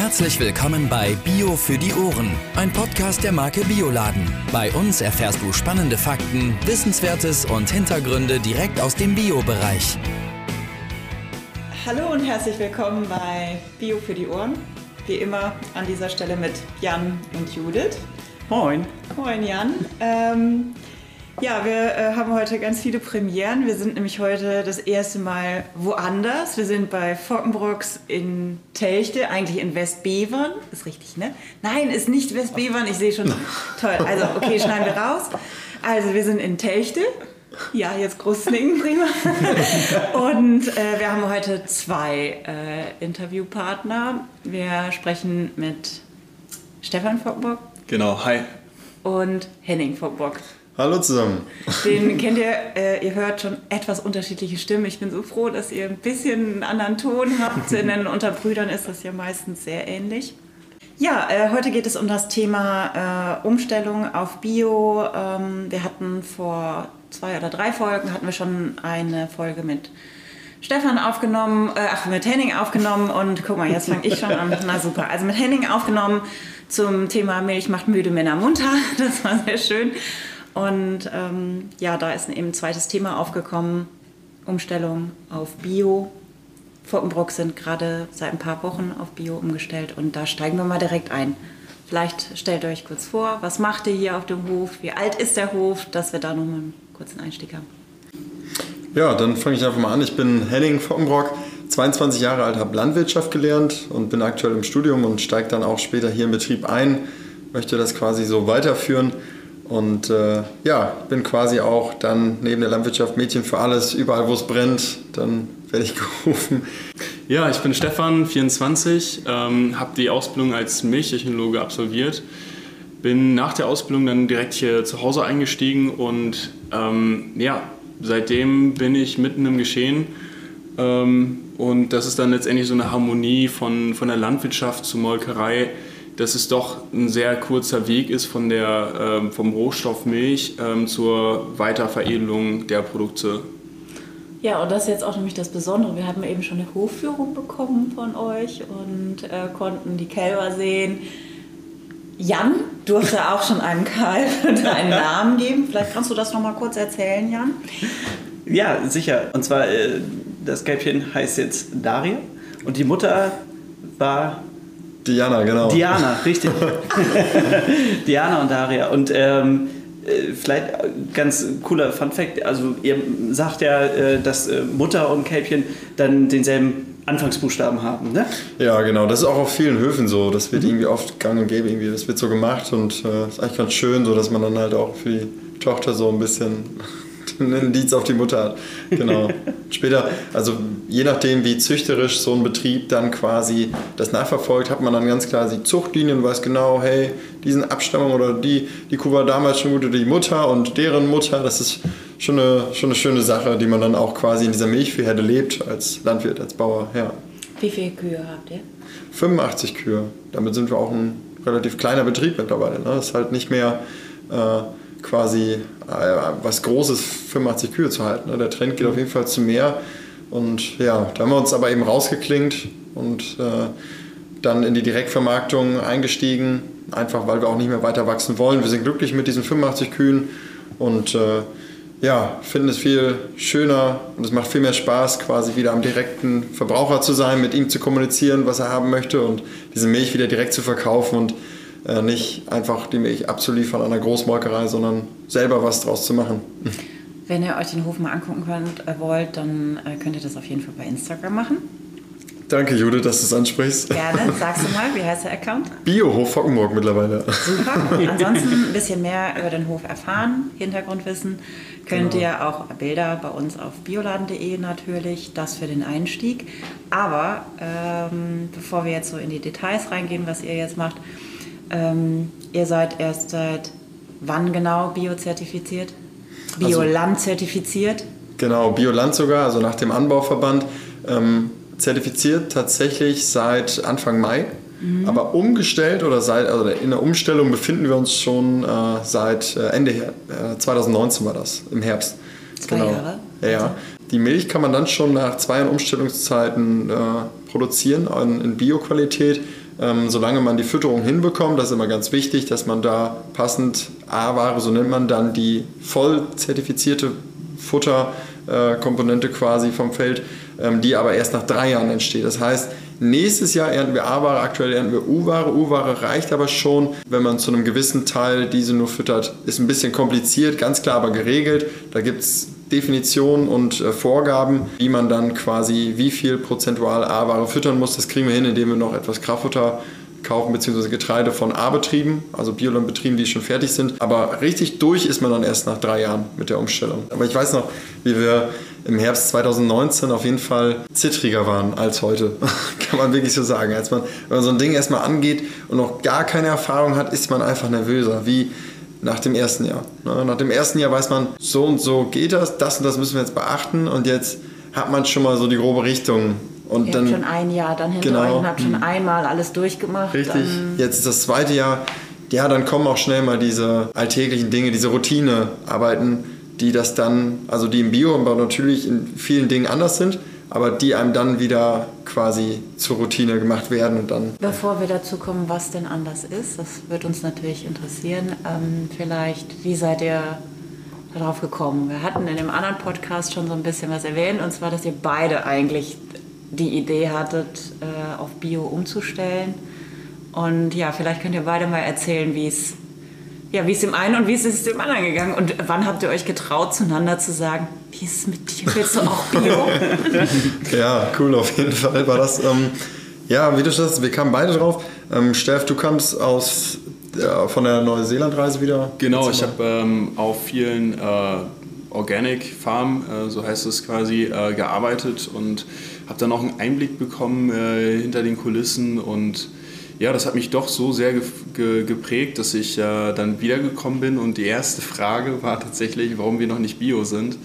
Herzlich willkommen bei Bio für die Ohren, ein Podcast der Marke Bioladen. Bei uns erfährst du spannende Fakten, Wissenswertes und Hintergründe direkt aus dem Bio-Bereich. Hallo und herzlich willkommen bei Bio für die Ohren. Wie immer an dieser Stelle mit Jan und Judith. Moin. Moin Jan. Ähm, ja, wir äh, haben heute ganz viele Premieren. Wir sind nämlich heute das erste Mal woanders. Wir sind bei Fockenbrocks in Telchte, eigentlich in Westbevern. Ist richtig, ne? Nein, ist nicht Westbevern. Ich sehe schon. Toll. Also, okay, schneiden wir raus. Also, wir sind in Telchte. Ja, jetzt großes Ding, prima. Und äh, wir haben heute zwei äh, Interviewpartner. Wir sprechen mit Stefan Fockenbrock Genau, hi. und Henning Fockenbrock. Hallo zusammen. Den kennt ihr, äh, ihr hört schon etwas unterschiedliche Stimmen. Ich bin so froh, dass ihr ein bisschen einen anderen Ton habt, denn unter Brüdern ist das ja meistens sehr ähnlich. Ja, äh, heute geht es um das Thema äh, Umstellung auf Bio. Ähm, wir hatten vor zwei oder drei Folgen hatten wir schon eine Folge mit Stefan aufgenommen, äh, ach, mit Henning aufgenommen und guck mal, jetzt fange ich schon an. Na super. Also mit Henning aufgenommen zum Thema Milch macht müde Männer munter. Das war sehr schön. Und ähm, ja, da ist eben ein zweites Thema aufgekommen: Umstellung auf Bio. Fockenbrock sind gerade seit ein paar Wochen auf Bio umgestellt und da steigen wir mal direkt ein. Vielleicht stellt euch kurz vor, was macht ihr hier auf dem Hof? Wie alt ist der Hof? Dass wir da nochmal einen kurzen Einstieg haben. Ja, dann fange ich einfach mal an. Ich bin Henning Fockenbrock, 22 Jahre alt, habe Landwirtschaft gelernt und bin aktuell im Studium und steige dann auch später hier im Betrieb ein. Möchte das quasi so weiterführen und äh, ja, bin quasi auch dann neben der Landwirtschaft Mädchen für alles, überall wo es brennt, dann werde ich gerufen. Ja, ich bin Stefan, 24, ähm, habe die Ausbildung als Milchtechnologe absolviert. Bin nach der Ausbildung dann direkt hier zu Hause eingestiegen und ähm, ja, seitdem bin ich mitten im Geschehen. Ähm, und das ist dann letztendlich so eine Harmonie von, von der Landwirtschaft zur Molkerei, dass es doch ein sehr kurzer Weg ist von der, ähm, vom Rohstoff Milch ähm, zur Weiterveredelung der Produkte. Ja, und das ist jetzt auch nämlich das Besondere. Wir haben eben schon eine Hofführung bekommen von euch und äh, konnten die Kälber sehen. Jan durfte auch schon einem Kalb einen Namen geben. Vielleicht kannst du das noch mal kurz erzählen, Jan. Ja, sicher. Und zwar, äh, das Kälbchen heißt jetzt Daria und die Mutter war Diana, genau. Diana, richtig. Diana und Daria. Und ähm, äh, vielleicht ganz cooler Fun Fact, also ihr sagt ja, äh, dass äh, Mutter und Kälbchen dann denselben Anfangsbuchstaben haben, ne? Ja, genau. Das ist auch auf vielen Höfen so. Das wird irgendwie oft gang und gäbe. Irgendwie. Das wird so gemacht und äh, ist eigentlich ganz schön, so dass man dann halt auch für die Tochter so ein bisschen einen Dienst auf die Mutter hat. Genau. Später, also je nachdem, wie züchterisch so ein Betrieb dann quasi das nachverfolgt, hat man dann ganz klar die Zuchtlinien, weiß genau, hey, diesen Abstammung oder die, die Kuh war damals schon gut oder die Mutter und deren Mutter, das ist schon eine, schon eine schöne Sache, die man dann auch quasi in dieser Milchviehherde lebt als Landwirt, als Bauer, ja. Wie viele Kühe habt ihr? 85 Kühe. Damit sind wir auch ein relativ kleiner Betrieb mittlerweile. Ne? Das ist halt nicht mehr äh, quasi äh, was Großes, 85 Kühe zu halten. Ne? Der Trend geht auf jeden Fall zu mehr. Und ja, da haben wir uns aber eben rausgeklingt und äh, dann in die Direktvermarktung eingestiegen, einfach weil wir auch nicht mehr weiter wachsen wollen. Wir sind glücklich mit diesen 85 Kühen und äh, ja, finden es viel schöner und es macht viel mehr Spaß, quasi wieder am direkten Verbraucher zu sein, mit ihm zu kommunizieren, was er haben möchte und diese Milch wieder direkt zu verkaufen und äh, nicht einfach die Milch abzuliefern an einer Großmolkerei, sondern selber was draus zu machen. Wenn ihr euch den Hof mal angucken könnt, äh, wollt, dann äh, könnt ihr das auf jeden Fall bei Instagram machen. Danke, Judith, dass du es ansprichst. Gerne, sagst du mal, wie heißt der Account? Biohof Fockenburg mittlerweile. Super. Ansonsten ein bisschen mehr über den Hof erfahren, Hintergrundwissen, könnt Genau. ihr auch Bilder bei uns auf bioladen.de natürlich, das für den Einstieg. Aber ähm, bevor wir jetzt so in die Details reingehen, was ihr jetzt macht, ähm, ihr seid erst seit wann genau biozertifiziert? Bioland zertifiziert? Genau, Bioland sogar, also nach dem Anbauverband, ähm, zertifiziert tatsächlich seit Anfang Mai. Aber umgestellt oder seit, also in der Umstellung befinden wir uns schon äh, seit äh, Ende äh, 2019 war das, im Herbst. Zwei Jahre? Ja, ja. Die Milch kann man dann schon nach zwei Jahren Umstellungszeiten äh, produzieren in, in Bioqualität. Ähm, solange man die Fütterung hinbekommt, das ist immer ganz wichtig, dass man da passend A-Ware, so nennt man dann die voll zertifizierte Futterkomponente quasi vom Feld, ähm, die aber erst nach drei Jahren entsteht. Das heißt, nächstes Jahr ernten wir A-Ware, aktuell ernten wir U-Ware. U-Ware reicht aber schon, wenn man zu einem gewissen Teil diese nur füttert. Ist ein bisschen kompliziert, ganz klar aber geregelt. Da gibt es Definitionen und äh, Vorgaben, wie man dann quasi wie viel prozentual A-Ware füttern muss. Das kriegen wir hin, indem wir noch etwas Kraftfutter kaufen, beziehungsweise Getreide von A-Betrieben, also Biolandbetrieben, die schon fertig sind. Aber richtig durch ist man dann erst nach drei Jahren mit der Umstellung. Aber ich weiß noch, wie wir im Herbst 2019 auf jeden Fall zittriger waren als heute. Kann man wirklich so sagen. Als man, wenn man so ein Ding erstmal angeht und noch gar keine Erfahrung hat, ist man einfach nervöser. Wie nach dem ersten Jahr. Ne? Nach dem ersten Jahr weiß man, so und so geht das, das und das müssen wir jetzt beachten und jetzt hat man schon mal so die grobe Richtung. Und Ihr dann, schon ein Jahr dann hinter Genau. euch und habt schon einmal alles durchgemacht. Richtig. Jetzt ist das zweite Jahr. Ja, dann kommen auch schnell mal diese alltäglichen Dinge, diese Routinearbeiten, die das dann, also die im Bioanbau natürlich in vielen Dingen anders sind, aber die einem dann wieder quasi zur Routine gemacht werden und dann. Bevor wir dazu kommen, was denn anders ist, das wird uns natürlich interessieren. Ähm, vielleicht, wie seid ihr darauf gekommen? Wir hatten in dem anderen Podcast schon so ein bisschen was erwähnt, und zwar, dass ihr beide eigentlich die Idee hattet, äh, auf Bio umzustellen. Und ja, vielleicht könnt ihr beide mal erzählen, wie es ja, wie es dem einen und wie ist es dem anderen gegangen? Und wann habt ihr euch getraut, zueinander zu sagen, wie ist es mit dir? Willst du auch Bio? Ja, cool, auf jeden Fall war das. Ähm, ja, wie du schon sagst, wir kamen beide drauf. Ähm, Steff, du kamst aus, äh, von der Neuseeland-Reise wieder. Genau, ich habe ähm, auf vielen äh, Organic Farm, äh, so heißt es quasi, äh, gearbeitet und habe dann auch einen Einblick bekommen äh, hinter den Kulissen und ja, das hat mich doch so sehr ge ge geprägt, dass ich äh, dann wiedergekommen bin und die erste Frage war tatsächlich, warum wir noch nicht Bio sind.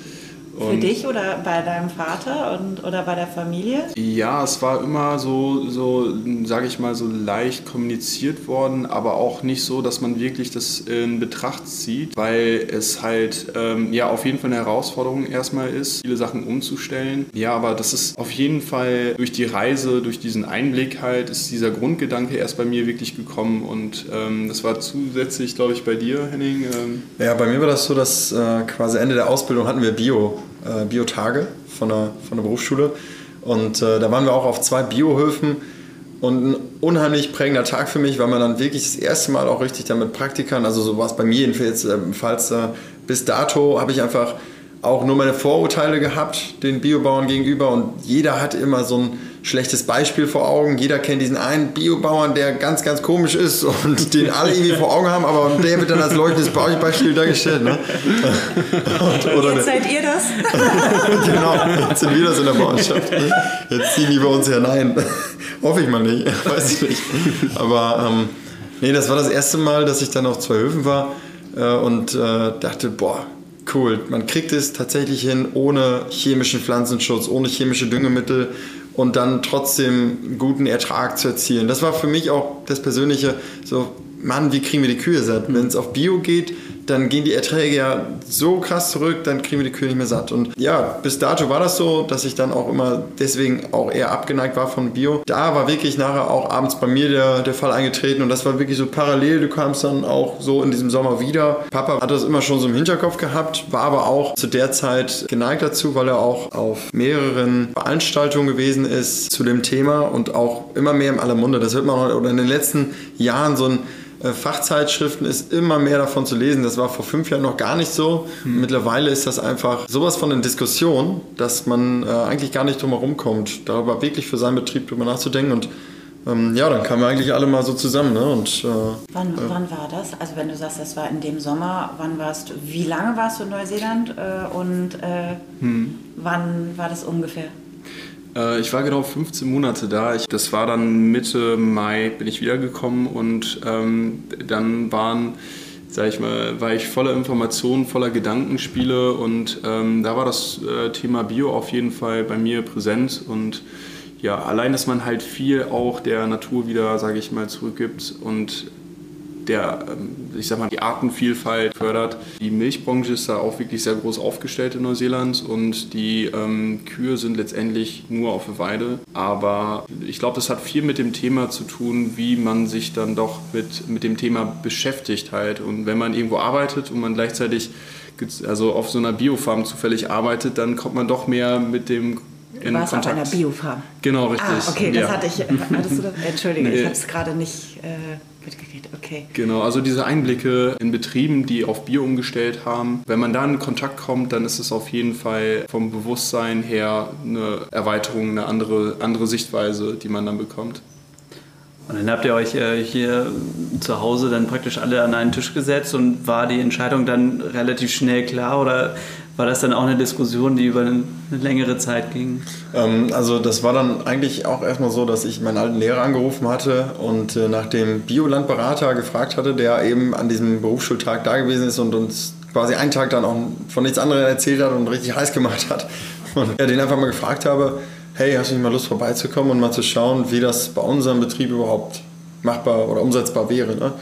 Für Und- dich oder bei deinem Vater und, oder bei der Familie? Ja, es war immer so, so sage ich mal, so leicht kommuniziert worden, aber auch nicht so, dass man wirklich das in Betracht zieht, weil es halt ähm, ja auf jeden Fall eine Herausforderung erstmal ist, viele Sachen umzustellen. Ja, aber das ist auf jeden Fall durch die Reise, durch diesen Einblick halt, ist dieser Grundgedanke erst bei mir wirklich gekommen und ähm, das war zusätzlich, glaube ich, bei dir, Henning. Ähm, Ja, bei mir war das so, dass äh, quasi Ende der Ausbildung hatten wir Bio, äh, Bio-Tage von der, von der Berufsschule. Und äh, da waren wir auch auf zwei Biohöfen. Und ein unheimlich prägender Tag für mich, weil man dann wirklich das erste Mal auch richtig damit Praktikern, also so war es bei mir jedenfalls, äh, äh, bis dato habe ich einfach auch nur meine Vorurteile gehabt den Biobauern gegenüber und jeder hat immer so ein schlechtes Beispiel vor Augen. Jeder kennt diesen einen Biobauern, der ganz, ganz komisch ist und den alle irgendwie vor Augen haben, aber der wird dann als leuchtendes Beispiel dargestellt. Ne? Und, oder Jetzt seid ihr das? genau, jetzt sind wir das in der Bauernschaft. Jetzt ziehen die bei uns hinein. Hoffe ich mal nicht, weiß ich nicht. Aber ähm, nee, das war das erste Mal, dass ich dann auf zwei Höfen war äh, und äh, dachte, boah, cool, man kriegt es tatsächlich hin, ohne chemischen Pflanzenschutz, ohne chemische Düngemittel und dann trotzdem guten Ertrag zu erzielen. Das war für mich auch das Persönliche, so, Mann, wie kriegen wir die Kühe satt? Wenn es auf Bio geht, dann gehen die Erträge ja so krass zurück, dann kriegen wir die Kühe nicht mehr satt. Und ja, bis dato war das so, dass ich dann auch immer deswegen auch eher abgeneigt war von Bio. Da war wirklich nachher auch abends bei mir der, der Fall eingetreten und das war wirklich so parallel. Du kamst dann auch so in diesem Sommer wieder. Papa hat das immer schon so im Hinterkopf gehabt, war aber auch zu der Zeit geneigt dazu, weil er auch auf mehreren Veranstaltungen gewesen ist zu dem Thema und auch immer mehr im aller Munde. Das hört man auch, oder in den letzten Jahren so ein Fachzeitschriften ist immer mehr davon zu lesen. Das war vor fünf Jahren noch gar nicht so. Mittlerweile ist das einfach sowas von in Diskussion, dass man äh, eigentlich gar nicht drum herum kommt, darüber wirklich für seinen Betrieb drüber nachzudenken. Und ähm, ja, dann kamen wir eigentlich alle mal so zusammen. Ne? Und äh, Wann, wann war das? Also wenn du sagst, das war in dem Sommer, wann warst du, wie lange warst du in Neuseeland äh, und äh, wann war das ungefähr? Äh, ich war genau 15 Monate da. Ich, das war dann Mitte Mai bin ich wiedergekommen und ähm, dann waren, sag ich mal, war ich voller Informationen, voller Gedankenspiele und ähm, da war das äh, Thema Bio auf jeden Fall bei mir präsent und ja, allein, dass man halt viel auch der Natur wieder, sage ich mal, zurückgibt und der, ähm, ich sag mal, die Artenvielfalt fördert. Die Milchbranche ist da auch wirklich sehr groß aufgestellt in Neuseeland und die ähm, Kühe sind letztendlich nur auf der Weide. Aber ich glaube, das hat viel mit dem Thema zu tun, wie man sich dann doch mit, mit dem Thema beschäftigt halt. Und wenn man irgendwo arbeitet und man gleichzeitig also auf so einer Biofarm zufällig arbeitet, dann kommt man doch mehr mit dem in du warst Kontakt. auf einer Biofarm. Genau, richtig. Ah, okay, das hatte ich. Hattest du das? Entschuldige, nee. ich habe es gerade nicht äh, mitgekriegt. Okay. Genau, also diese Einblicke in Betrieben, die auf Bio umgestellt haben. Wenn man da in Kontakt kommt, dann ist es auf jeden Fall vom Bewusstsein her eine Erweiterung, eine andere, andere Sichtweise, die man dann bekommt. Und dann habt ihr euch äh, hier zu Hause dann praktisch alle an einen Tisch gesetzt und war die Entscheidung dann relativ schnell klar oder war das dann auch eine Diskussion, die über eine, längere Zeit ging? Ähm, also das war dann eigentlich auch erstmal so, dass ich meinen alten Lehrer angerufen hatte und äh, nach dem Biolandberater gefragt hatte, der eben an diesem Berufsschultag da gewesen ist und uns quasi einen Tag dann auch von nichts anderem erzählt hat und richtig heiß gemacht hat. Und ja, den einfach mal gefragt habe, hey, hast du nicht mal Lust vorbeizukommen und mal zu schauen, wie das bei unserem Betrieb überhaupt machbar oder umsetzbar wäre. Ne?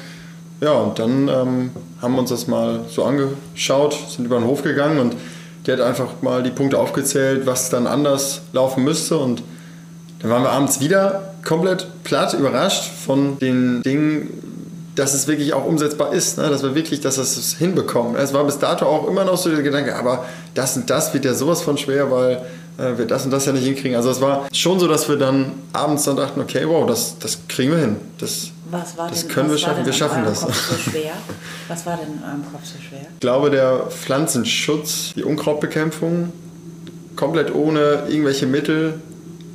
Ja, und dann ähm, haben wir uns das mal so angeschaut, sind über den Hof gegangen und der hat einfach mal die Punkte aufgezählt, was dann anders laufen müsste. Und dann waren wir abends wieder komplett platt, überrascht von den Dingen, dass es wirklich auch umsetzbar ist, ne? dass wir wirklich, dass wir hinbekommen. Es war bis dato auch immer noch so der Gedanke, aber das und das wird ja sowas von schwer, weil äh, wir das und das ja nicht hinkriegen. Also es war schon so, dass wir dann abends dann dachten, okay, wow, das, das kriegen wir hin. Das, was war das denn, können wir schaffen. Wir schaffen das. Kopf so schwer? Was war denn in eurem Kopf so schwer? Ich glaube, der Pflanzenschutz, die Unkrautbekämpfung, komplett ohne irgendwelche Mittel,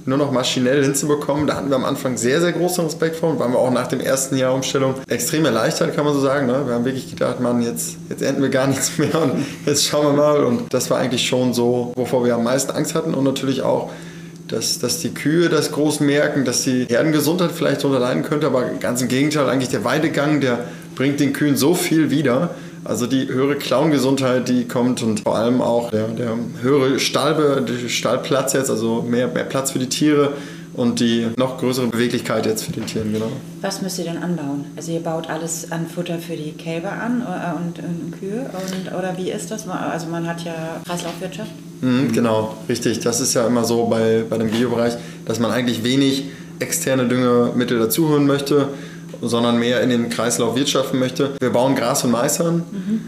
nur noch maschinell hinzubekommen. Da hatten wir am Anfang sehr, sehr großen Respekt vor und waren wir auch nach dem ersten Jahr Umstellung extrem erleichtert, kann man so sagen. Ne? Wir haben wirklich gedacht, Mann, jetzt, jetzt enden wir gar nichts mehr und jetzt schauen wir mal. Und das war eigentlich schon so, wovor wir am meisten Angst hatten und natürlich auch, dass, dass die Kühe das groß merken, dass die Herdengesundheit vielleicht darunter leiden könnte, aber ganz im Gegenteil, eigentlich der Weidegang, der bringt den Kühen so viel wieder, also die höhere Klauengesundheit, die kommt und vor allem auch der, der höhere Stallbe, Stallplatz jetzt, also mehr, mehr Platz für die Tiere und die noch größere Beweglichkeit jetzt für die Tiere, genau. Was müsst ihr denn anbauen? Also ihr baut alles an Futter für die Kälber an äh, und, und Kühe und, oder wie ist das? Also man hat ja Kreislaufwirtschaft. Mhm, genau, richtig. Das ist ja immer so bei, bei dem Biobereich, dass man eigentlich wenig externe Düngemittel dazuholen möchte sondern mehr in den Kreislauf wirtschaften möchte. Wir bauen Gras und Mais an mhm.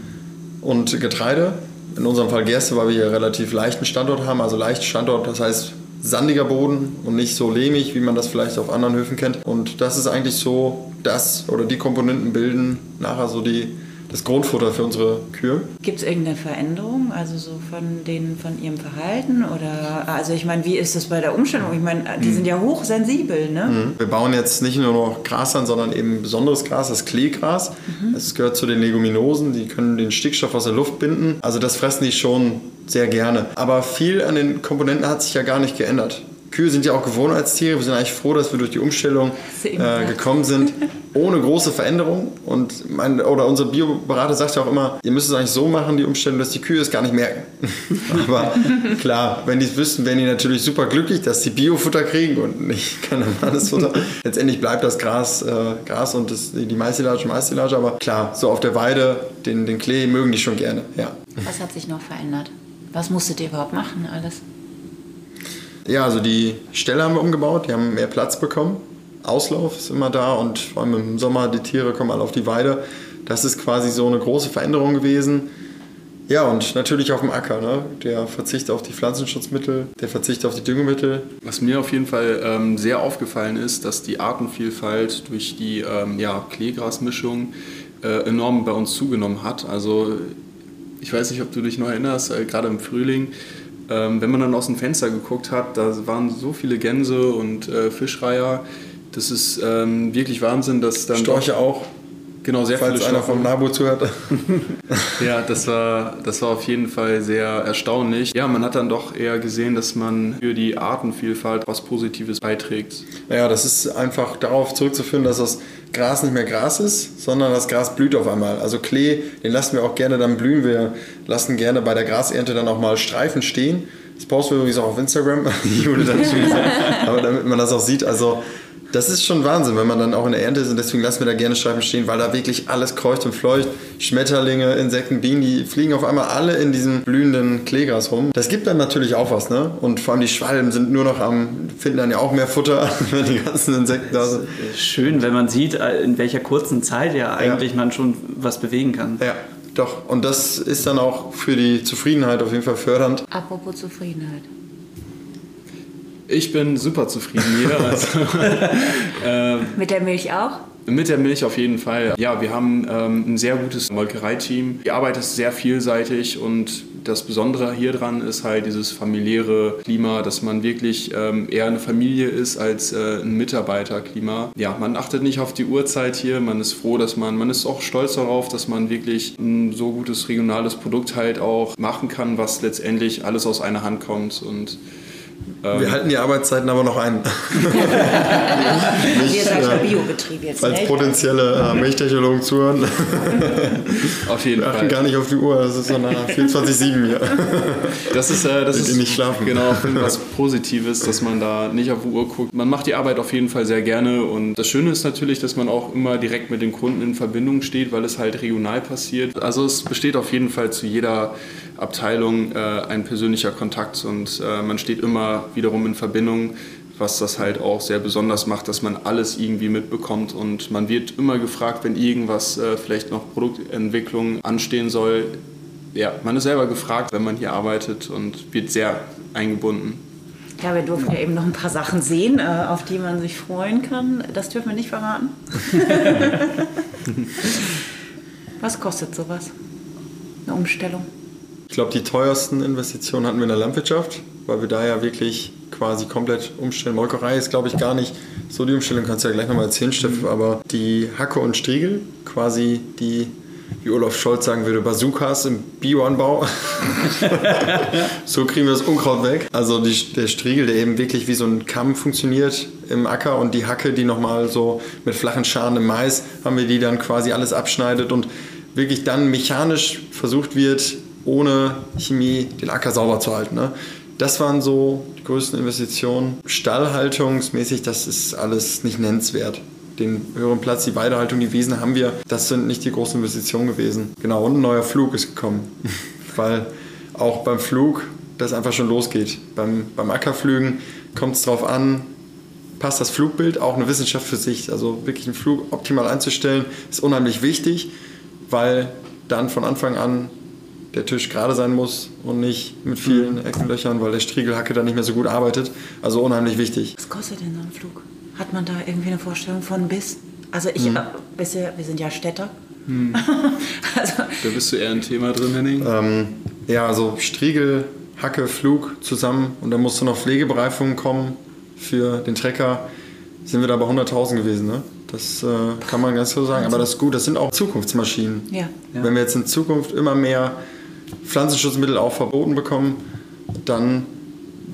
und Getreide. In unserem Fall Gerste, weil wir hier relativ leichten Standort haben, also leicht Standort, das heißt sandiger Boden und nicht so lehmig, wie man das vielleicht auf anderen Höfen kennt. Und das ist eigentlich so das oder die Komponenten bilden nachher so die das Grundfutter für unsere Kühe. Gibt es irgendeine Veränderung, also so von denen, von ihrem Verhalten oder, also ich meine, wie ist das bei der Umstellung? Ich meine, die mhm. sind ja hochsensibel, ne? Mhm. Wir bauen jetzt nicht nur noch Gras an, sondern eben besonderes Gras, das Kleegras. Mhm. Es gehört zu den Leguminosen, die können den Stickstoff aus der Luft binden. Also das fressen die schon sehr gerne. Aber viel an den Komponenten hat sich ja gar nicht geändert. Kühe sind ja auch Gewohnheitstiere. Wir sind eigentlich froh, dass wir durch die Umstellung äh, gekommen sind, ohne große Veränderung. Und mein, oder unser Bioberater sagt ja auch immer, ihr müsst es eigentlich so machen, die Umstellung, dass die Kühe es gar nicht merken. Aber klar, wenn die es wüssten, wären die natürlich super glücklich, dass sie Biofutter kriegen und nicht kein normales Futter. Letztendlich bleibt das Gras äh, Gras und das, die Maissilage Maissilage. Aber klar, so auf der Weide, den, den Klee mögen die schon gerne. Ja. Was hat sich noch verändert? Was musstet ihr überhaupt machen alles? Ja, also die Ställe haben wir umgebaut, die haben mehr Platz bekommen. Auslauf ist immer da und vor allem im Sommer, die Tiere kommen alle auf die Weide. Das ist quasi so eine große Veränderung gewesen. Ja, und natürlich auf dem Acker, ne? der Verzicht auf die Pflanzenschutzmittel, der Verzicht auf die Düngemittel. Was mir auf jeden Fall ähm, sehr aufgefallen ist, dass die Artenvielfalt durch die ähm, ja, Kleegrasmischung äh, enorm bei uns zugenommen hat. Also ich weiß nicht, ob du dich noch erinnerst, äh, gerade im Frühling ähm, wenn man dann aus dem Fenster geguckt hat, da waren so viele Gänse und äh, Fischreiher. Das ist ähm, wirklich Wahnsinn, dass dann. Storche auch. Genau, sehr Falls viele einer vom Nabu zuhört. ja, das war, das war auf jeden Fall sehr erstaunlich. Ja, man hat dann doch eher gesehen, dass man für die Artenvielfalt was Positives beiträgt. Ja, das ist einfach darauf zurückzuführen, dass das Gras nicht mehr Gras ist, sondern das Gras blüht auf einmal. Also Klee, den lassen wir auch gerne dann blühen. Wir lassen gerne bei der Grasernte dann auch mal Streifen stehen. Das posten wir übrigens auch auf Instagram. Aber damit man das auch sieht, also Das ist schon Wahnsinn, wenn man dann auch in der Ernte ist und deswegen lassen wir da gerne Streifen stehen, weil da wirklich alles kreucht und fleucht. Schmetterlinge, Insekten, Bienen, die fliegen auf einmal alle in diesem blühenden Kleegras rum. Das gibt dann natürlich auch was, ne? Und vor allem die Schwalben sind nur noch am, finden dann ja auch mehr Futter, wenn die ganzen Insekten da sind. Schön, wenn man sieht, in welcher kurzen Zeit ja eigentlich ja. man schon was bewegen kann. Ja. Doch, und das ist dann auch für die Zufriedenheit auf jeden Fall fördernd. Apropos Zufriedenheit. Ich bin super zufrieden hier. Also, äh, Mit der Milch auch? Mit der Milch auf jeden Fall. Ja, wir haben ähm, ein sehr gutes Molkereiteam. Die Arbeit ist sehr vielseitig und das Besondere hier dran ist halt dieses familiäre Klima, dass man wirklich ähm, eher eine Familie ist als äh, ein Mitarbeiterklima. Ja, man achtet nicht auf die Uhrzeit hier, man ist froh, dass man, man ist auch stolz darauf, dass man wirklich ein so gutes regionales Produkt halt auch machen kann, was letztendlich alles aus einer Hand kommt und wir ähm, halten die Arbeitszeiten aber noch ein. Nicht, Ihr seid ja Biobetrieb jetzt. Als ne? potenzielle äh, Milchtechnologen zuhören. auf jeden Wir Fall. gar nicht auf die Uhr, das ist so eine 24-7 hier. Das ist, äh, das ist nicht schlafen. genau was Positives, dass man da nicht auf die Uhr guckt. Man macht die Arbeit auf jeden Fall sehr gerne und das Schöne ist natürlich, dass man auch immer direkt mit den Kunden in Verbindung steht, weil es halt regional passiert. Also es besteht auf jeden Fall zu jeder Abteilung äh, ein persönlicher Kontakt und äh, man steht immer wiederum in Verbindung, was das halt auch sehr besonders macht, dass man alles irgendwie mitbekommt und man wird immer gefragt, wenn irgendwas äh, vielleicht noch Produktentwicklung anstehen soll. Ja, man ist selber gefragt, wenn man hier arbeitet und wird sehr eingebunden. Ja, wir durften ja eben noch ein paar Sachen sehen, äh, auf die man sich freuen kann. Das dürfen wir nicht verraten. Was kostet sowas? Eine Umstellung? Ich glaube, die teuersten Investitionen hatten wir in der Landwirtschaft, weil wir da ja wirklich quasi komplett umstellen. Molkerei ist, glaube ich, gar nicht so die Umstellung, kannst du ja gleich nochmal erzählen, Steffen, aber die Hacke und Striegel, quasi die, wie Olaf Scholz sagen würde, Bazookas im Bioanbau. so kriegen wir das Unkraut weg. Also die, der Striegel, der eben wirklich wie so ein Kamm funktioniert im Acker und die Hacke, die nochmal so mit flachen Scharen im Mais, haben wir die dann quasi alles abschneidet und wirklich dann mechanisch versucht wird, ohne Chemie den Acker sauber zu halten. Ne? Das waren so die größten Investitionen. Stallhaltungsmäßig, das ist alles nicht nennenswert. Den höheren Platz, die Weidehaltung, die Wiesen haben wir. Das sind nicht die großen Investitionen gewesen. Genau, und ein neuer Flug ist gekommen. Weil auch beim Flug das einfach schon losgeht. Beim, beim Ackerflügen kommt es darauf an, passt das Flugbild, auch eine Wissenschaft für sich. Also wirklich einen Flug optimal einzustellen, ist unheimlich wichtig, weil dann von Anfang an der Tisch gerade sein muss und nicht mit vielen mhm. Eckenlöchern, weil der Striegelhacke dann nicht mehr so gut arbeitet. Also unheimlich wichtig. Was kostet denn so ein Flug? Hat man da irgendwie eine Vorstellung von bis? Also ich, mhm. äh, bisher, wir sind ja Städter. Mhm. also, da bist du eher ein Thema drin, Henning. Ähm, ja, also Striegel, Hacke, Flug zusammen und dann musste noch Pflegebereifung kommen für den Trecker. Sind wir da bei 100.000 gewesen, ne? Das äh, kann man ganz so sagen. Aber das ist gut, das sind auch Zukunftsmaschinen. Ja. Wenn wir jetzt in Zukunft immer mehr Pflanzenschutzmittel auch verboten bekommen, dann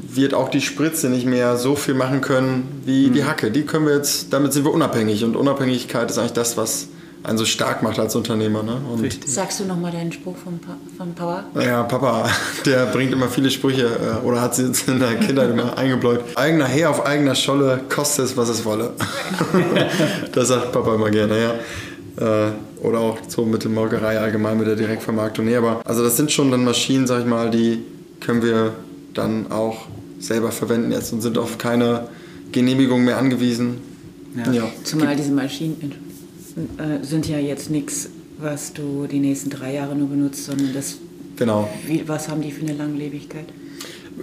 wird auch die Spritze nicht mehr so viel machen können wie mhm. die Hacke. Die können wir jetzt, damit sind wir unabhängig und Unabhängigkeit ist eigentlich das, was einen so stark macht als Unternehmer. Ne? Und Sagst du nochmal deinen Spruch von, pa von Papa? Ja, Papa, der bringt immer viele Sprüche äh, oder hat sie jetzt in der Kindheit immer eingebläut. Eigener Herr auf eigener Scholle, kostet es, was es wolle. das sagt Papa immer gerne, ja. Äh, oder auch so mit der Molkerei allgemein, mit der Direktvermarktung. Nee, aber also das sind schon dann Maschinen, sag ich mal, die können wir dann auch selber verwenden jetzt und sind auf keine Genehmigung mehr angewiesen. Ja. ja. Zumal diese Maschinen äh, sind ja jetzt nichts, was du die nächsten drei Jahre nur benutzt, sondern das. Genau. Wie, was haben die für eine Langlebigkeit?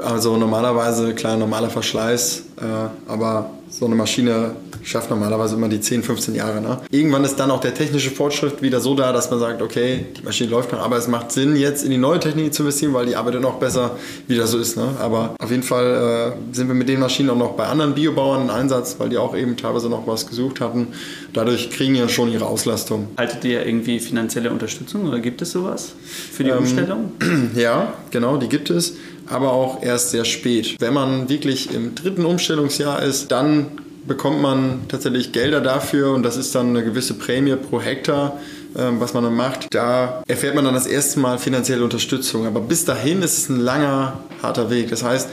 Also normalerweise, klar, normaler Verschleiß, äh, aber so eine Maschine schafft normalerweise immer die 10, 15 Jahre. Ne? Irgendwann ist dann auch der technische Fortschritt wieder so da, dass man sagt, okay, die Maschine läuft noch, aber es macht Sinn, jetzt in die neue Technik zu investieren, weil die arbeitet noch besser, wie das so ist. Ne? Aber auf jeden Fall äh, sind wir mit den Maschinen auch noch bei anderen Biobauern im Einsatz, weil die auch eben teilweise noch was gesucht hatten. Dadurch kriegen die schon ihre Auslastung. Haltet ihr irgendwie finanzielle Unterstützung oder gibt es sowas für die ähm, Umstellung? Ja, genau, die gibt es aber auch erst sehr spät. Wenn man wirklich im dritten Umstellungsjahr ist, dann bekommt man tatsächlich Gelder dafür und das ist dann eine gewisse Prämie pro Hektar, ähm, was man dann macht. Da erfährt man dann das erste Mal finanzielle Unterstützung. Aber bis dahin ist es ein langer, harter Weg. Das heißt,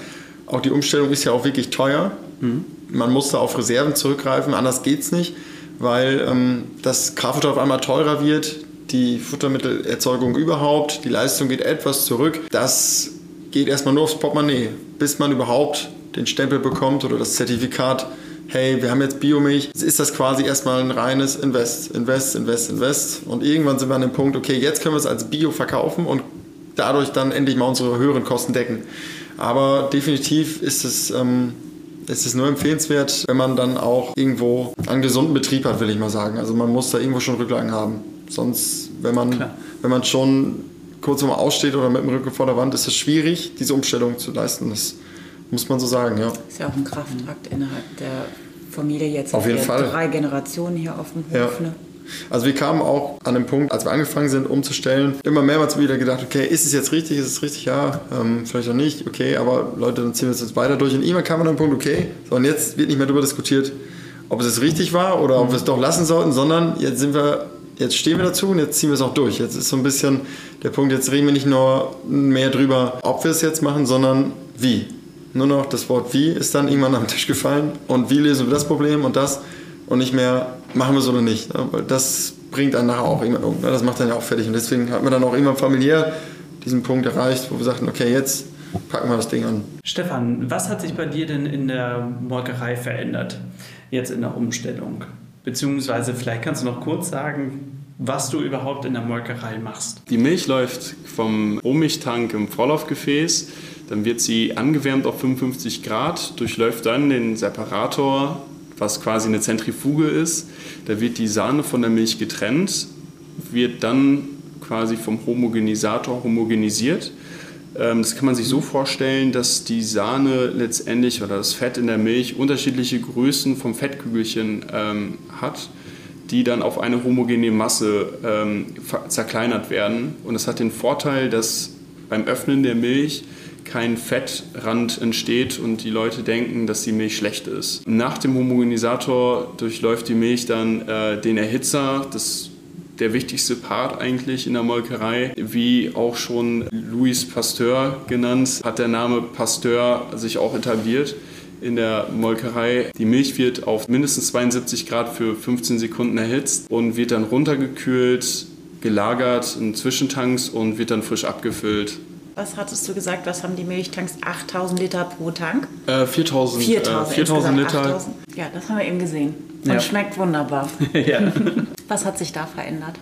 auch die Umstellung ist ja auch wirklich teuer. Mhm. Man musste auf Reserven zurückgreifen, anders geht es nicht, weil ähm, das Kraftfutter auf einmal teurer wird, die Futtermittelerzeugung überhaupt, die Leistung geht etwas zurück. Das geht erstmal nur aufs Portemonnaie, bis man überhaupt den Stempel bekommt oder das Zertifikat hey, wir haben jetzt Biomilch, ist das quasi erstmal ein reines Invest, Invest, Invest, Invest. Und irgendwann sind wir an dem Punkt, okay, jetzt können wir es als Bio verkaufen und dadurch dann endlich mal unsere höheren Kosten decken. Aber definitiv ist es, ähm, ist es nur empfehlenswert, wenn man dann auch irgendwo einen gesunden Betrieb hat, will ich mal sagen. Also man muss da irgendwo schon Rücklagen haben. Sonst, wenn man, wenn man schon kurz mal aussteht oder mit dem Rücken vor der Wand, ist es schwierig, diese Umstellung zu leisten. Das muss man so sagen, ja. Ist ja auch ein Kraftakt innerhalb der Familie jetzt. Auf jeden Fall. Drei Generationen hier auf dem Hof. Ja. Ne? Also wir kamen auch an den Punkt, als wir angefangen sind umzustellen, immer mehrmals wieder gedacht, okay, ist es jetzt richtig, ist es richtig, ja, ähm, vielleicht auch nicht, okay, aber Leute, dann ziehen wir es jetzt weiter durch. Und immer kam man an den Punkt, okay, so und jetzt wird nicht mehr darüber diskutiert, ob es richtig war oder ob wir es doch lassen sollten, sondern jetzt sind wir, jetzt stehen wir dazu und jetzt ziehen wir es auch durch. Jetzt ist so ein bisschen der Punkt, jetzt reden wir nicht nur mehr drüber, ob wir es jetzt machen, sondern wie. Nur noch das Wort wie ist dann irgendwann am Tisch gefallen und wie lösen wir das Problem und das und nicht mehr machen wir es oder nicht. Weil das bringt dann nachher auch irgendwann. Ne? Das macht dann ja auch fertig und deswegen hat man dann auch irgendwann familiär diesen Punkt erreicht, wo wir sagten, okay, jetzt packen wir das Ding an. Stefan, was hat sich bei dir denn in der Molkerei verändert, jetzt in der Umstellung? Beziehungsweise vielleicht kannst du noch kurz sagen, was du überhaupt in der Molkerei machst. Die Milch läuft vom Rohmilchtank im Vorlaufgefäß dann wird sie angewärmt auf 55 Grad, durchläuft dann den Separator, was quasi eine Zentrifuge ist. Da wird die Sahne von der Milch getrennt, wird dann quasi vom Homogenisator homogenisiert. Ähm, das kann man sich so vorstellen, dass die Sahne letztendlich oder das Fett in der Milch unterschiedliche Größen vom Fettkügelchen ähm, hat, die dann auf eine homogene Masse ähm, zerkleinert werden. Und das hat den Vorteil, dass beim Öffnen der Milch kein Fettrand entsteht und die Leute denken, dass die Milch schlecht ist. Nach dem Homogenisator durchläuft die Milch dann äh, den Erhitzer, das der wichtigste Part eigentlich in der Molkerei. Wie auch schon Louis Pasteur genannt, hat der Name Pasteur sich auch etabliert in der Molkerei. Die Milch wird auf mindestens 72 Grad für 15 Sekunden erhitzt und wird dann runtergekühlt, gelagert in Zwischentanks und wird dann frisch abgefüllt was hattest du gesagt? Was haben die Milchtanks? 8000 Liter pro Tank? Äh, 4000, 4000, äh, 4000 Liter. 8000. Ja, das haben wir eben gesehen. Und ja. schmeckt wunderbar. ja. Was hat sich da verändert?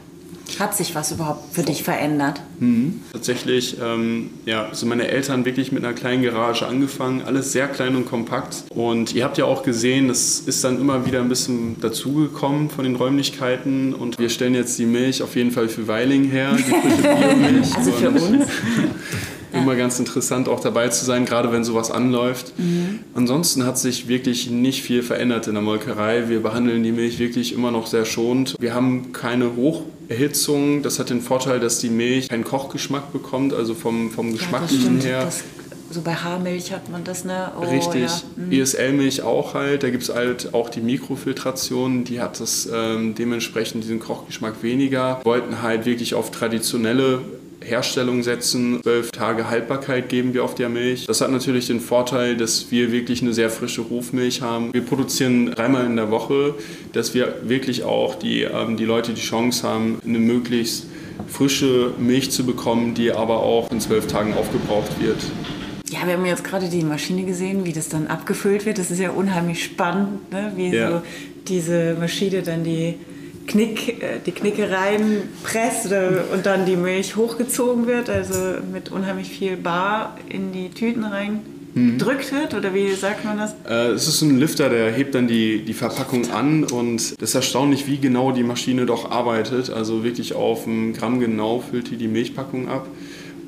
Hat sich was überhaupt für dich verändert? Mhm. Tatsächlich, ähm, ja, so meine Eltern wirklich mit einer kleinen Garage angefangen, alles sehr klein und kompakt. Und ihr habt ja auch gesehen, das ist dann immer wieder ein bisschen dazugekommen von den Räumlichkeiten. Und wir stellen jetzt die Milch auf jeden Fall für Weiling her, die frische Biomilch. also für uns? immer ganz interessant auch dabei zu sein, gerade wenn sowas anläuft. Mhm. Ansonsten hat sich wirklich nicht viel verändert in der Molkerei. Wir behandeln die Milch wirklich immer noch sehr schonend. Wir haben keine Hocherhitzung. Das hat den Vorteil, dass die Milch keinen Kochgeschmack bekommt, also vom, vom Geschmacklichen ja, her. Das so bei Haarmilch hat man das, ne? Oh, Richtig. Ja. Mhm. ESL-Milch auch halt. Da gibt es halt auch die Mikrofiltration, die hat das ähm, dementsprechend diesen Kochgeschmack weniger. Wir wollten halt wirklich auf traditionelle Herstellung setzen. Zwölf Tage Haltbarkeit geben wir auf der Milch. Das hat natürlich den Vorteil, dass wir wirklich eine sehr frische Hofmilch haben. Wir produzieren dreimal in der Woche, dass wir wirklich auch die, ähm, die Leute die Chance haben, eine möglichst frische Milch zu bekommen, die aber auch in zwölf Tagen aufgebraucht wird. Ja, wir haben jetzt gerade die Maschine gesehen, wie das dann abgefüllt wird. Das ist ja unheimlich spannend, ne? wie ja. so diese Maschine dann die Knick, äh, die Knicke reinpresst und dann die Milch hochgezogen wird, also mit unheimlich viel Bar in die Tüten rein gedrückt wird oder wie sagt man das? Äh, es ist ein Lifter, der hebt dann die, die Verpackung an und es ist erstaunlich, wie genau die Maschine doch arbeitet. Also wirklich auf ein Gramm genau füllt die die Milchpackung ab.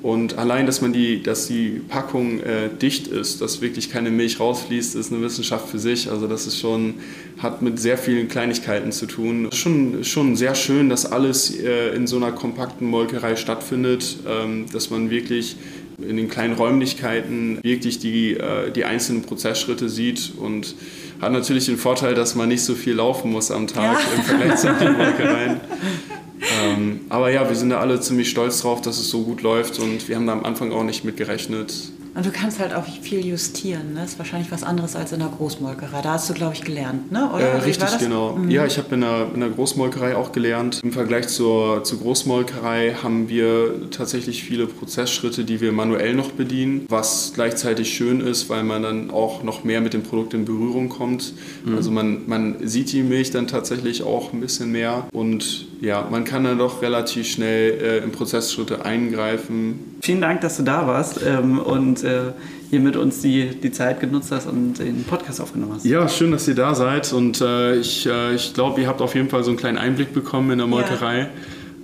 Und allein, dass man die, dass die Packung äh, dicht ist, dass wirklich keine Milch rausfließt, ist eine Wissenschaft für sich. Also das ist schon, hat mit sehr vielen Kleinigkeiten zu tun. Schon, schon sehr schön, dass alles äh, in so einer kompakten Molkerei stattfindet, ähm, dass man wirklich in den kleinen Räumlichkeiten wirklich die, äh, die einzelnen Prozessschritte sieht und hat natürlich den Vorteil, dass man nicht so viel laufen muss am Tag ja. im Vergleich zu den Molkereien. Ähm, aber ja, wir sind da alle ziemlich stolz drauf, dass es so gut läuft und wir haben da am Anfang auch nicht mit gerechnet. Und du kannst halt auch viel justieren. Ne? Das ist wahrscheinlich was anderes als in der Großmolkerei. Da hast du, glaube ich, gelernt, ne? Oder? Äh, richtig, genau. Mhm. Ja, ich habe in der, in der Großmolkerei auch gelernt. Im Vergleich zur, zur Großmolkerei haben wir tatsächlich viele Prozessschritte, die wir manuell noch bedienen, was gleichzeitig schön ist, weil man dann auch noch mehr mit dem Produkt in Berührung kommt. Mhm. Also man, man sieht die Milch dann tatsächlich auch ein bisschen mehr und ja, man kann dann doch relativ schnell äh, in Prozessschritte eingreifen. Vielen Dank, dass du da warst ähm, und äh, hier mit uns die, die Zeit genutzt hast und den Podcast aufgenommen hast. Ja, schön, dass ihr da seid und äh, ich, äh, ich glaube, ihr habt auf jeden Fall so einen kleinen Einblick bekommen in der Molkerei.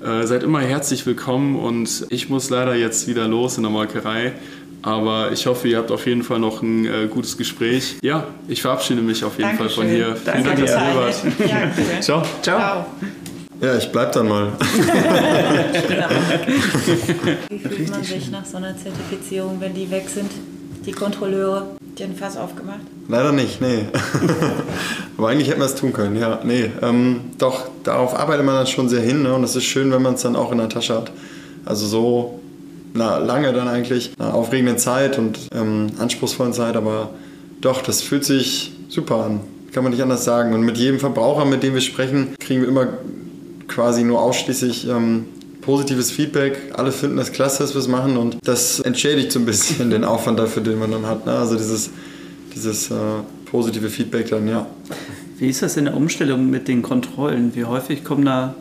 Ja. Äh, seid immer herzlich willkommen und ich muss leider jetzt wieder los in der Molkerei. Aber ich hoffe, ihr habt auf jeden Fall noch ein äh, gutes Gespräch. Ja, ich verabschiede mich auf jeden Dankeschön. Fall von hier. Danke, Vielen Dank, dass ihr wart. Ja, cool. Ciao. Ciao. Ciao. Ja, ich bleib dann mal. Wie fühlt man sich nach so einer Zertifizierung, wenn die weg sind, die Kontrolleure? Die haben Fass aufgemacht? Leider nicht, nee. Aber eigentlich hätten wir es tun können, ja. Nee, ähm, doch, darauf arbeitet man dann schon sehr hin ne? und es ist schön, wenn man es dann auch in der Tasche hat. Also so na, lange dann eigentlich, einer aufregenden Zeit und ähm, anspruchsvollen Zeit, aber doch, das fühlt sich super an. Kann man nicht anders sagen. Und mit jedem Verbraucher, mit dem wir sprechen, kriegen wir immer quasi nur ausschließlich ähm, positives Feedback. Alle finden das klasse, dass wir es machen und das entschädigt so ein bisschen den Aufwand dafür, den man dann hat. Ne? Also dieses, dieses äh, positive Feedback dann, ja. Wie ist das in der Umstellung mit den Kontrollen? Wie häufig kommen da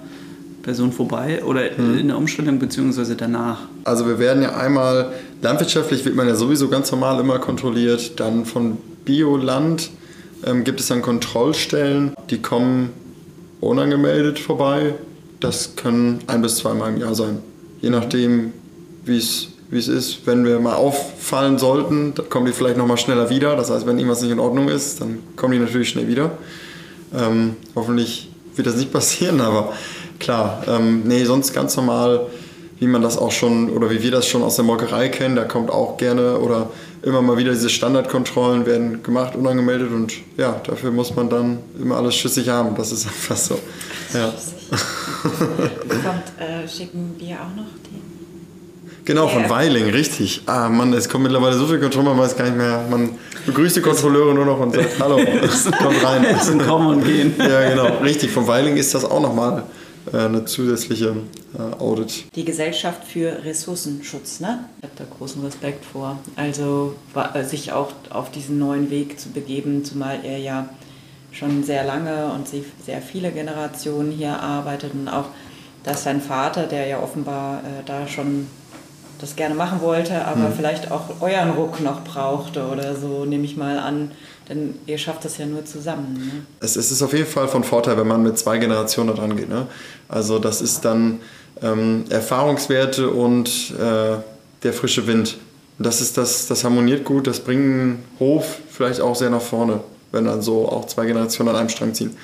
Personen vorbei oder hm. in der Umstellung bzw. danach? Also wir werden ja einmal, landwirtschaftlich wird man ja sowieso ganz normal immer kontrolliert, dann von Bioland ähm, gibt es dann Kontrollstellen, die kommen unangemeldet vorbei. Das können ein bis zweimal im Jahr sein. Je nachdem, wie es ist. Wenn wir mal auffallen sollten, dann kommen die vielleicht nochmal schneller wieder. Das heißt, wenn irgendwas nicht in Ordnung ist, dann kommen die natürlich schnell wieder. Ähm, hoffentlich wird das nicht passieren, aber klar, ähm, nee, sonst ganz normal, wie man das auch schon oder wie wir das schon aus der Molkerei kennen. Da kommt auch gerne oder immer mal wieder diese Standardkontrollen werden gemacht, unangemeldet und ja, dafür muss man dann immer alles schüssig haben. Das ist einfach so. Ja. Kommt, äh, schicken wir auch noch die? Genau, von Weiling, richtig. Ah, Mann, es kommt mittlerweile so viel Kontrolle, man weiß gar nicht mehr. Man begrüßt die Kontrolleure nur noch und sagt, hallo, kommt rein. Kommen und gehen. Ja, genau, richtig. Von Weiling ist das auch nochmal eine zusätzliche äh, Audit. Die Gesellschaft für Ressourcenschutz, ne? Ich habe da großen Respekt vor. Also äh, sich auch auf diesen neuen Weg zu begeben, zumal er ja schon sehr lange und sehr viele Generationen hier arbeitet und auch, dass sein Vater, der ja offenbar äh, da schon das gerne machen wollte, aber hm. vielleicht auch euren Ruck noch brauchte oder so, nehme ich mal an. Denn ihr schafft das ja nur zusammen. Ne? Es, es, ist auf jeden Fall von Vorteil, wenn man mit zwei Generationen dran geht. Ne? Also das ist dann ähm, Erfahrungswerte und äh, der frische Wind. Das, ist das, das harmoniert gut, das bringt Hof vielleicht auch sehr nach vorne, wenn dann so auch zwei Generationen an einem Strang ziehen.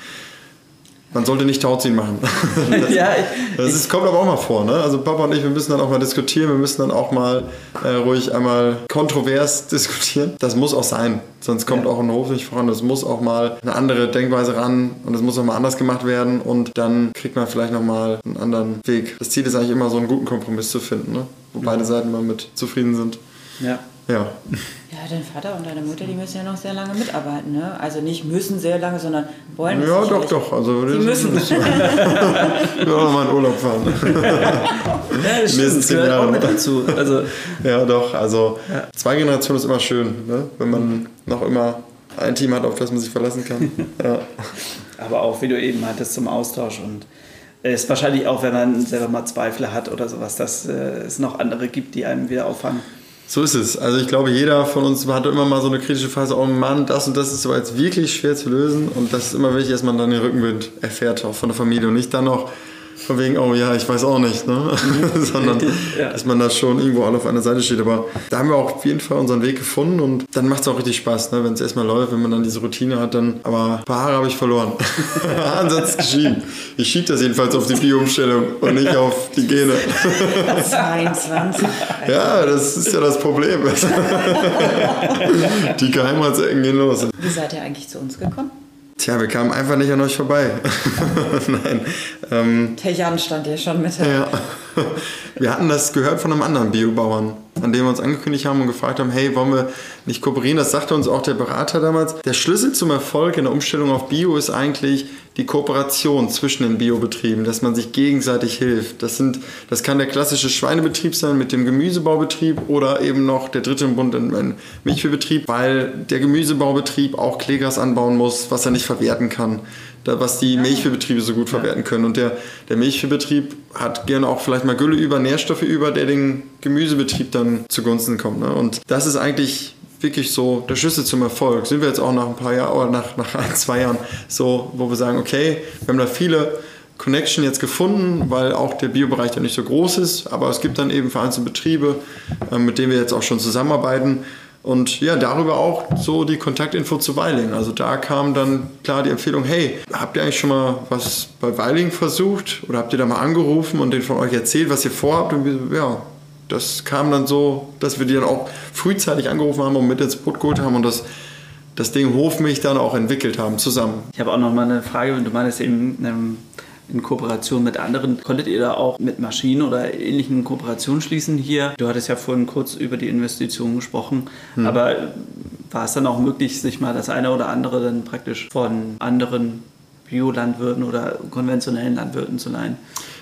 Man sollte nicht Tauziehen machen. das, ja, ich, das ist, kommt aber auch mal vor. Ne? Also Papa und ich, wir müssen dann auch mal diskutieren, wir müssen dann auch mal äh, ruhig einmal kontrovers diskutieren. Das muss auch sein, sonst kommt ja. auch ein Hof nicht voran. Es muss auch mal eine andere Denkweise ran und es muss auch mal anders gemacht werden und dann kriegt man vielleicht nochmal einen anderen Weg. Das Ziel ist eigentlich immer so einen guten Kompromiss zu finden, ne? wo ja. beide Seiten mal mit zufrieden sind. Ja. Ja. Ja, dein Vater und deine Mutter, die müssen ja noch sehr lange mitarbeiten, ne? Also nicht müssen sehr lange, sondern wollen Ja, doch, doch. Also, die müssen. auch noch mal in Urlaub fahren. ja, das stimmt, gehört Jahre. auch mit dazu. Also, ja, doch. Also ja. zwei Generationen ist immer schön, ne? wenn man noch immer ein Team hat, auf das man sich verlassen kann. ja. Aber auch, wie du eben hattest, zum Austausch und es ist wahrscheinlich auch, wenn man selber mal Zweifel hat oder sowas, dass äh, es noch andere gibt, die einem wieder auffangen. So ist es. Also ich glaube, jeder von uns hat immer mal so eine kritische Phase, oh Mann, das und das ist aber jetzt wirklich schwer zu lösen. Und das ist immer wichtig, dass man dann den Rückenwind erfährt, auch von der Familie und nicht dann noch von wegen, oh ja, ich weiß auch nicht, ne? Sondern ja. dass man da schon irgendwo alle auf einer Seite steht. Aber da haben wir auch auf jeden Fall unseren Weg gefunden und dann macht es auch richtig Spaß, ne? wenn es erstmal läuft, wenn man dann diese Routine hat, dann, aber ein paar Haare habe ich verloren. Ansatz geschieden. Ich schiebe das jedenfalls auf die Bio-Umstellung und nicht auf die Gene. 22. ja, das ist ja das Problem. die Geheimratsecken gehen los. Wie seid ihr eigentlich zu uns gekommen? Tja, wir kamen einfach nicht an euch vorbei. Nein. Ähm, Der Jan stand hier schon mit. Ja. Wir hatten das gehört von einem anderen Biobauern. An dem wir uns angekündigt haben und gefragt haben, hey, wollen wir nicht kooperieren? Das sagte uns auch der Berater damals. Der Schlüssel zum Erfolg in der Umstellung auf Bio ist eigentlich die Kooperation zwischen den Biobetrieben, dass man sich gegenseitig hilft. Das, sind, das kann der klassische Schweinebetrieb sein mit dem Gemüsebaubetrieb oder eben noch der dritte im Bund, ein Milchviehbetrieb, weil der Gemüsebaubetrieb auch Kleegras anbauen muss, was er nicht verwerten kann was die Milchviehbetriebe so gut verwerten können. Und der, der Milchviehbetrieb hat gerne auch vielleicht mal Gülle über, Nährstoffe über, der den Gemüsebetrieb dann zugunsten kommt. Ne? Und das ist eigentlich wirklich so der Schlüssel zum Erfolg. Sind wir jetzt auch nach ein paar Jahren oder nach, nach ein, zwei Jahren so, wo wir sagen, okay, wir haben da viele Connection jetzt gefunden, weil auch der Biobereich ja nicht so groß ist, aber es gibt dann eben vereinzelte Betriebe, äh, mit denen wir jetzt auch schon zusammenarbeiten und ja, darüber auch so die Kontaktinfo zu Weiling. Also da kam dann klar die Empfehlung, hey, habt ihr eigentlich schon mal was bei Weiling versucht? Oder habt ihr da mal angerufen und denen von euch erzählt, was ihr vorhabt? Und ja, das kam dann so, dass wir die dann auch frühzeitig angerufen haben und mit ins Boot geholt haben und das, das Ding Hofmilch dann auch entwickelt haben zusammen. Ich habe auch noch mal eine Frage, du meinst eben... In Kooperation mit anderen. Konntet ihr da auch mit Maschinen oder ähnlichen Kooperationen schließen hier? Du hattest ja vorhin kurz über die Investitionen gesprochen, hm. aber war es dann auch möglich, sich mal das eine oder andere dann praktisch von anderen Biolandwirten oder konventionellen Landwirten zu leihen?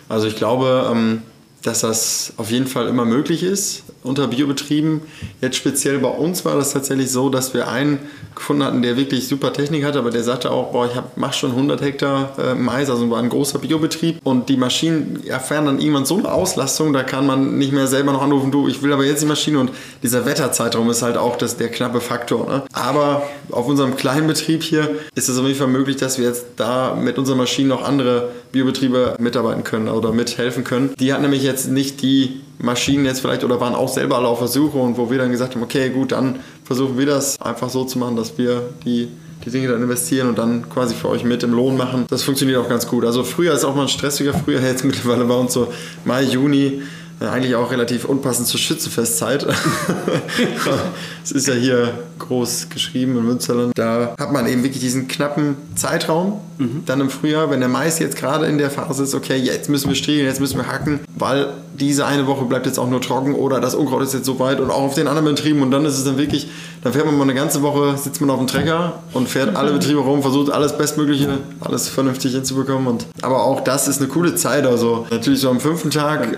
Also ich glaube, ähm, dass das auf jeden Fall immer möglich ist unter Biobetrieben. Jetzt speziell bei uns war das tatsächlich so, dass wir einen gefunden hatten, der wirklich super Technik hatte, aber der sagte auch, boah, ich mache schon 100 Hektar äh, Mais, also war ein großer Biobetrieb und die Maschinen erfahren dann irgendwann so eine Auslastung, da kann man nicht mehr selber noch anrufen, du, ich will aber jetzt die Maschine und dieser Wetterzeitraum ist halt auch das, der knappe Faktor. Ne? Aber auf unserem kleinen Betrieb hier ist es auf jeden Fall möglich, dass wir jetzt da mit unseren Maschinen noch andere Biobetriebe mitarbeiten können oder mithelfen können. Die hatten nämlich jetzt nicht die Maschinen jetzt vielleicht oder waren auch selber alle auf Versuche und wo wir dann gesagt haben, okay, gut, dann versuchen wir das einfach so zu machen, dass wir die die Dinge dann investieren und dann quasi für euch mit im Lohn machen. Das funktioniert auch ganz gut. Also früher ist auch mal ein stressiger Frühjahr, jetzt mittlerweile bei uns so Mai, Juni eigentlich auch relativ unpassend zur Schützenfestzeit. es ist ja hier groß geschrieben in Münsterland. Da hat man eben wirklich diesen knappen Zeitraum. Mhm. Dann im Frühjahr, wenn der Mais jetzt gerade in der Phase ist, okay, jetzt müssen wir striegeln, jetzt müssen wir hacken, weil diese eine Woche bleibt jetzt auch nur trocken oder das Unkraut ist jetzt so weit und auch auf den anderen Betrieben und dann ist es dann wirklich, dann fährt man mal eine ganze Woche, sitzt man auf dem Trecker und fährt alle Betriebe rum, versucht alles Bestmögliche, alles vernünftig hinzubekommen und aber auch das ist eine coole Zeit, also natürlich so am fünften Tag,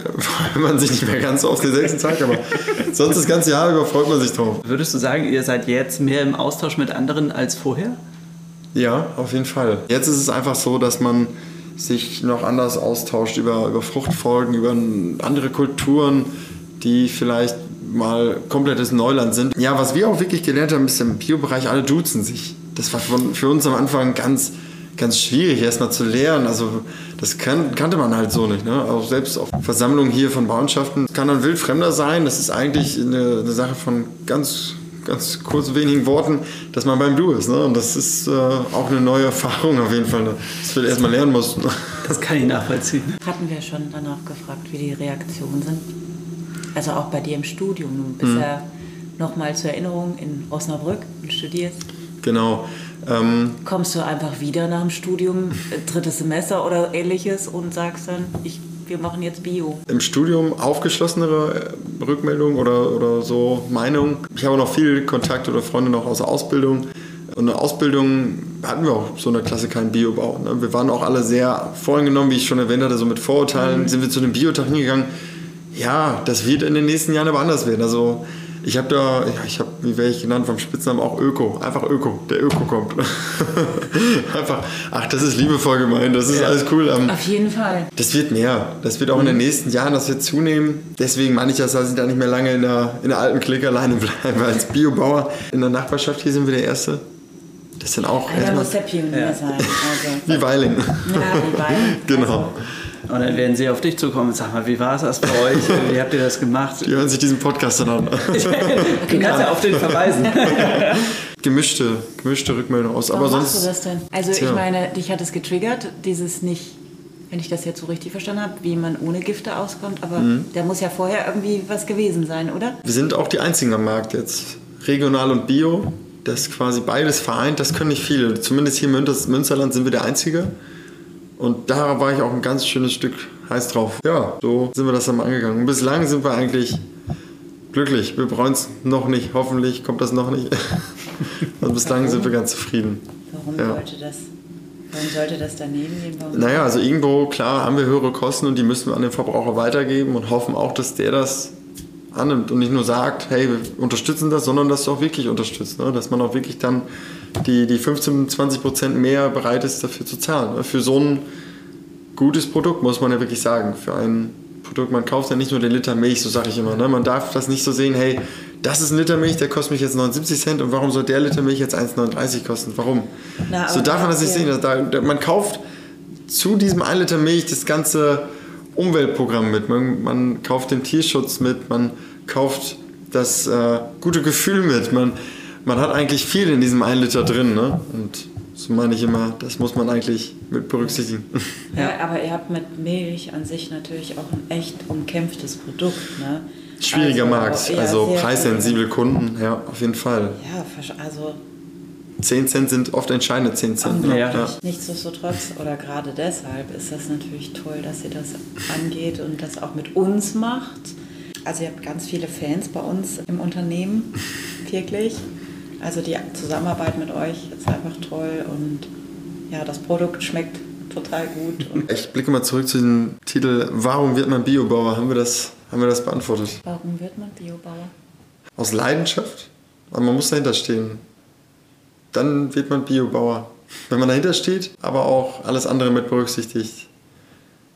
wenn man man sich nicht mehr ganz auf den sechsten Tag, aber sonst das ganze Jahr über freut man sich drauf. Würdest du sagen, ihr seid jetzt mehr im Austausch mit anderen als vorher? Ja, auf jeden Fall. Jetzt ist es einfach so, dass man sich noch anders austauscht über, über Fruchtfolgen, über andere Kulturen, die vielleicht mal komplettes Neuland sind. Ja, was wir auch wirklich gelernt haben, ist im Biobereich, alle duzen sich. Das war für uns am Anfang ganz ganz schwierig, erstmal zu lernen. Also das kan kannte man halt so nicht. Ne? Auch selbst auf Versammlungen hier von Bauernschaften kann dann wildfremder sein. Das ist eigentlich eine, eine, Sache von ganz, ganz kurz wenigen Worten, dass man beim Du ist. Ne? Und das ist äh, auch eine neue Erfahrung auf jeden Fall, ne? dass wir erstmal lernen mussten. Das kann ich nachvollziehen. Hatten wir schon danach gefragt, wie die Reaktionen sind? Also auch bei dir im Studium. Du bist hm. ja nochmal zur Erinnerung in Osnabrück und studierst. Genau. Ähm, Kommst du einfach wieder nach dem Studium, äh, drittes Semester oder ähnliches und sagst dann, ich, wir machen jetzt Bio? Im Studium aufgeschlossenere äh, Rückmeldung oder, oder so Meinung. Ich habe noch viel Kontakt oder Freunde noch aus der Ausbildung. Und eine Ausbildung hatten wir auch so eine Klasse kein Biobau. Ne? Wir waren auch alle sehr voreingenommen, wie ich schon erwähnt hatte, so mit Vorurteilen. Mhm. Sind wir zu dem Biotag hingegangen. Ja, das wird in den nächsten Jahren aber anders werden. Also ich habe da, ja, ich habe, wie wäre ich genannt vom Spitznamen, auch Öko. Einfach Öko. Der Öko kommt. Einfach, ach, das ist liebevoll gemeint, das ist ja. alles cool. Um, Auf jeden Fall. Das wird mehr. Das wird auch mhm. in den mhm. nächsten Jahren, das wird zunehmen. Deswegen meine ich das, dass ich da nicht mehr lange in der, in der alten Klick alleine bleibe als Biobauer. In der Nachbarschaft hier sind wir der Erste. Das sind auch. Ja, da muss der Pionier ja. sein. Also. Wie Weiling. Ja, wie Weiling. genau. Also. Und dann werden sie auf dich zukommen und sagen, wie war es das bei euch? Wie habt ihr das gemacht? Die hören sich diesen Podcast dann an. du kannst ja auf den verweisen. gemischte, gemischte Rückmeldung aus. Warum Aber sonst, machst du das denn? Also tja. ich meine, dich hat es getriggert, dieses nicht, wenn ich das jetzt so richtig verstanden habe, wie man ohne Gifte auskommt. Aber mhm. da muss ja vorher irgendwie was gewesen sein, oder? Wir sind auch die Einzigen am Markt jetzt. Regional und Bio. Das quasi beides vereint, das können nicht viele. Zumindest hier im Münsterland sind wir der Einzige. Und da war ich auch ein ganz schönes Stück heiß drauf. Ja, so sind wir das dann mal angegangen. Und bislang sind wir eigentlich glücklich. Wir bereuen es noch nicht. Hoffentlich kommt das noch nicht. also bislang sind wir ganz zufrieden. Warum ja. sollte das? Warum sollte das daneben gehen? Warum naja, also irgendwo, klar, haben wir höhere Kosten und die müssen wir an den Verbraucher weitergeben und hoffen auch, dass der das annimmt und nicht nur sagt, hey, wir unterstützen das, sondern dass du auch wirklich unterstützt. Ne? Dass man auch wirklich dann die, die 15, 20 Prozent mehr bereit ist, dafür zu zahlen. Für so ein gutes Produkt, muss man ja wirklich sagen. Für ein Produkt, man kauft ja nicht nur den Liter Milch, so sage ich immer. Ne? Man darf das nicht so sehen, hey, das ist ein Liter Milch, der kostet mich jetzt 79 Cent und warum soll der Liter Milch jetzt 1,39 kosten? Warum? Na, so darf man das nicht sehen. Da, man kauft zu diesem 1 Liter Milch das ganze Umweltprogramm mit, man, man kauft den Tierschutz mit, man kauft das äh, gute Gefühl mit, man, man hat eigentlich viel in diesem 1 Liter drin. Ne? Und so meine ich immer, das muss man eigentlich mit berücksichtigen. Ja, aber ihr habt mit Milch an sich natürlich auch ein echt umkämpftes Produkt. Ne? Schwieriger also, Markt, ja, also preissensible Kunden, ja, auf jeden Fall. Ja, also 10 Cent sind oft entscheidende 10 Cent. Ne? Ja. Nichtsdestotrotz oder gerade deshalb ist das natürlich toll, dass ihr das angeht und das auch mit uns macht. Also ihr habt ganz viele Fans bei uns im Unternehmen, wirklich. Also die Zusammenarbeit mit euch ist einfach toll und ja, das Produkt schmeckt total gut. ich blicke mal zurück zu dem Titel Warum wird man Biobauer? Haben wir das, haben wir das beantwortet? Warum wird man Biobauer? Aus Leidenschaft. Aber man muss dahinter stehen. Dann wird man Biobauer. Wenn man dahinter steht, aber auch alles andere mit berücksichtigt.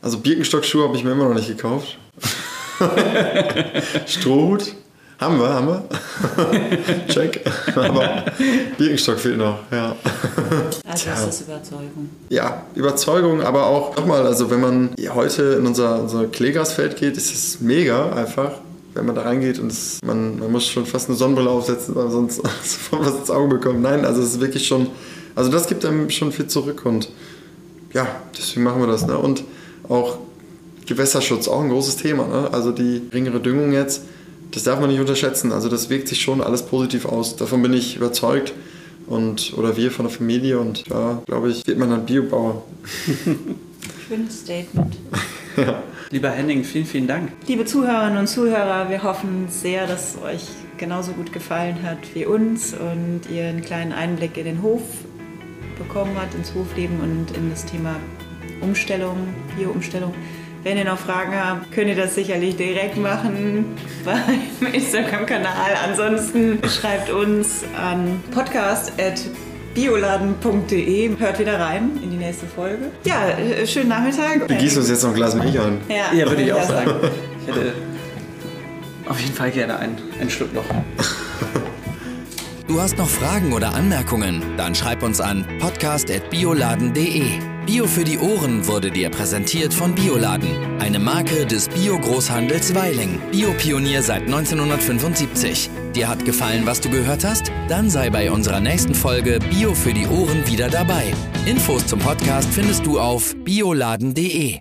Also Birkenstockschuhe habe ich mir immer noch nicht gekauft. Strohhut haben wir, haben wir. Check. Aber Birkenstock fehlt noch, ja. Also Tja. ist das Überzeugung. Ja, Überzeugung, aber auch nochmal, also wenn man heute in unser, unser Kleegrasfeld geht, ist es mega einfach. Wenn man da reingeht und es, man, man muss schon fast eine Sonnenbrille aufsetzen, weil sonst was ins Auge bekommt. Nein, also es ist wirklich schon, also das gibt einem schon viel zurück und ja, deswegen machen wir das. Ne? Und auch Gewässerschutz, auch ein großes Thema. Ne? Also die geringere Düngung jetzt das darf man nicht unterschätzen. Also das wirkt sich schon alles positiv aus. Davon bin ich überzeugt. Und, oder wir von der Familie und da, glaube ich, wird man dann Biobauer. Schönes Statement. ja. Lieber Henning, vielen, vielen Dank. Liebe Zuhörerinnen und Zuhörer, wir hoffen sehr, dass es euch genauso gut gefallen hat wie uns und ihr einen kleinen Einblick in den Hof bekommen habt, ins Hofleben und in das Thema Umstellung, Bio-Umstellung. Wenn ihr noch Fragen habt, könnt ihr das sicherlich direkt machen beim Instagram-Kanal. Ansonsten schreibt uns an podcast.bioladen.de. Hört wieder rein in die nächste Folge. Ja, äh, schönen Nachmittag. Wir gießen uns jetzt noch ein Glas Milch an. Ja, ja würde ich auch sagen. Ich hätte auf jeden Fall gerne einen, einen Schluck noch. Du hast noch Fragen oder Anmerkungen? Dann schreib uns an podcast.bioladen.de. Bio für die Ohren wurde dir präsentiert von Bioladen, eine Marke des Bio-Großhandels Weiling. Biopionier seit 1975. Dir hat gefallen, was du gehört hast? Dann sei bei unserer nächsten Folge Bio für die Ohren wieder dabei. Infos zum Podcast findest du auf bioladen.de.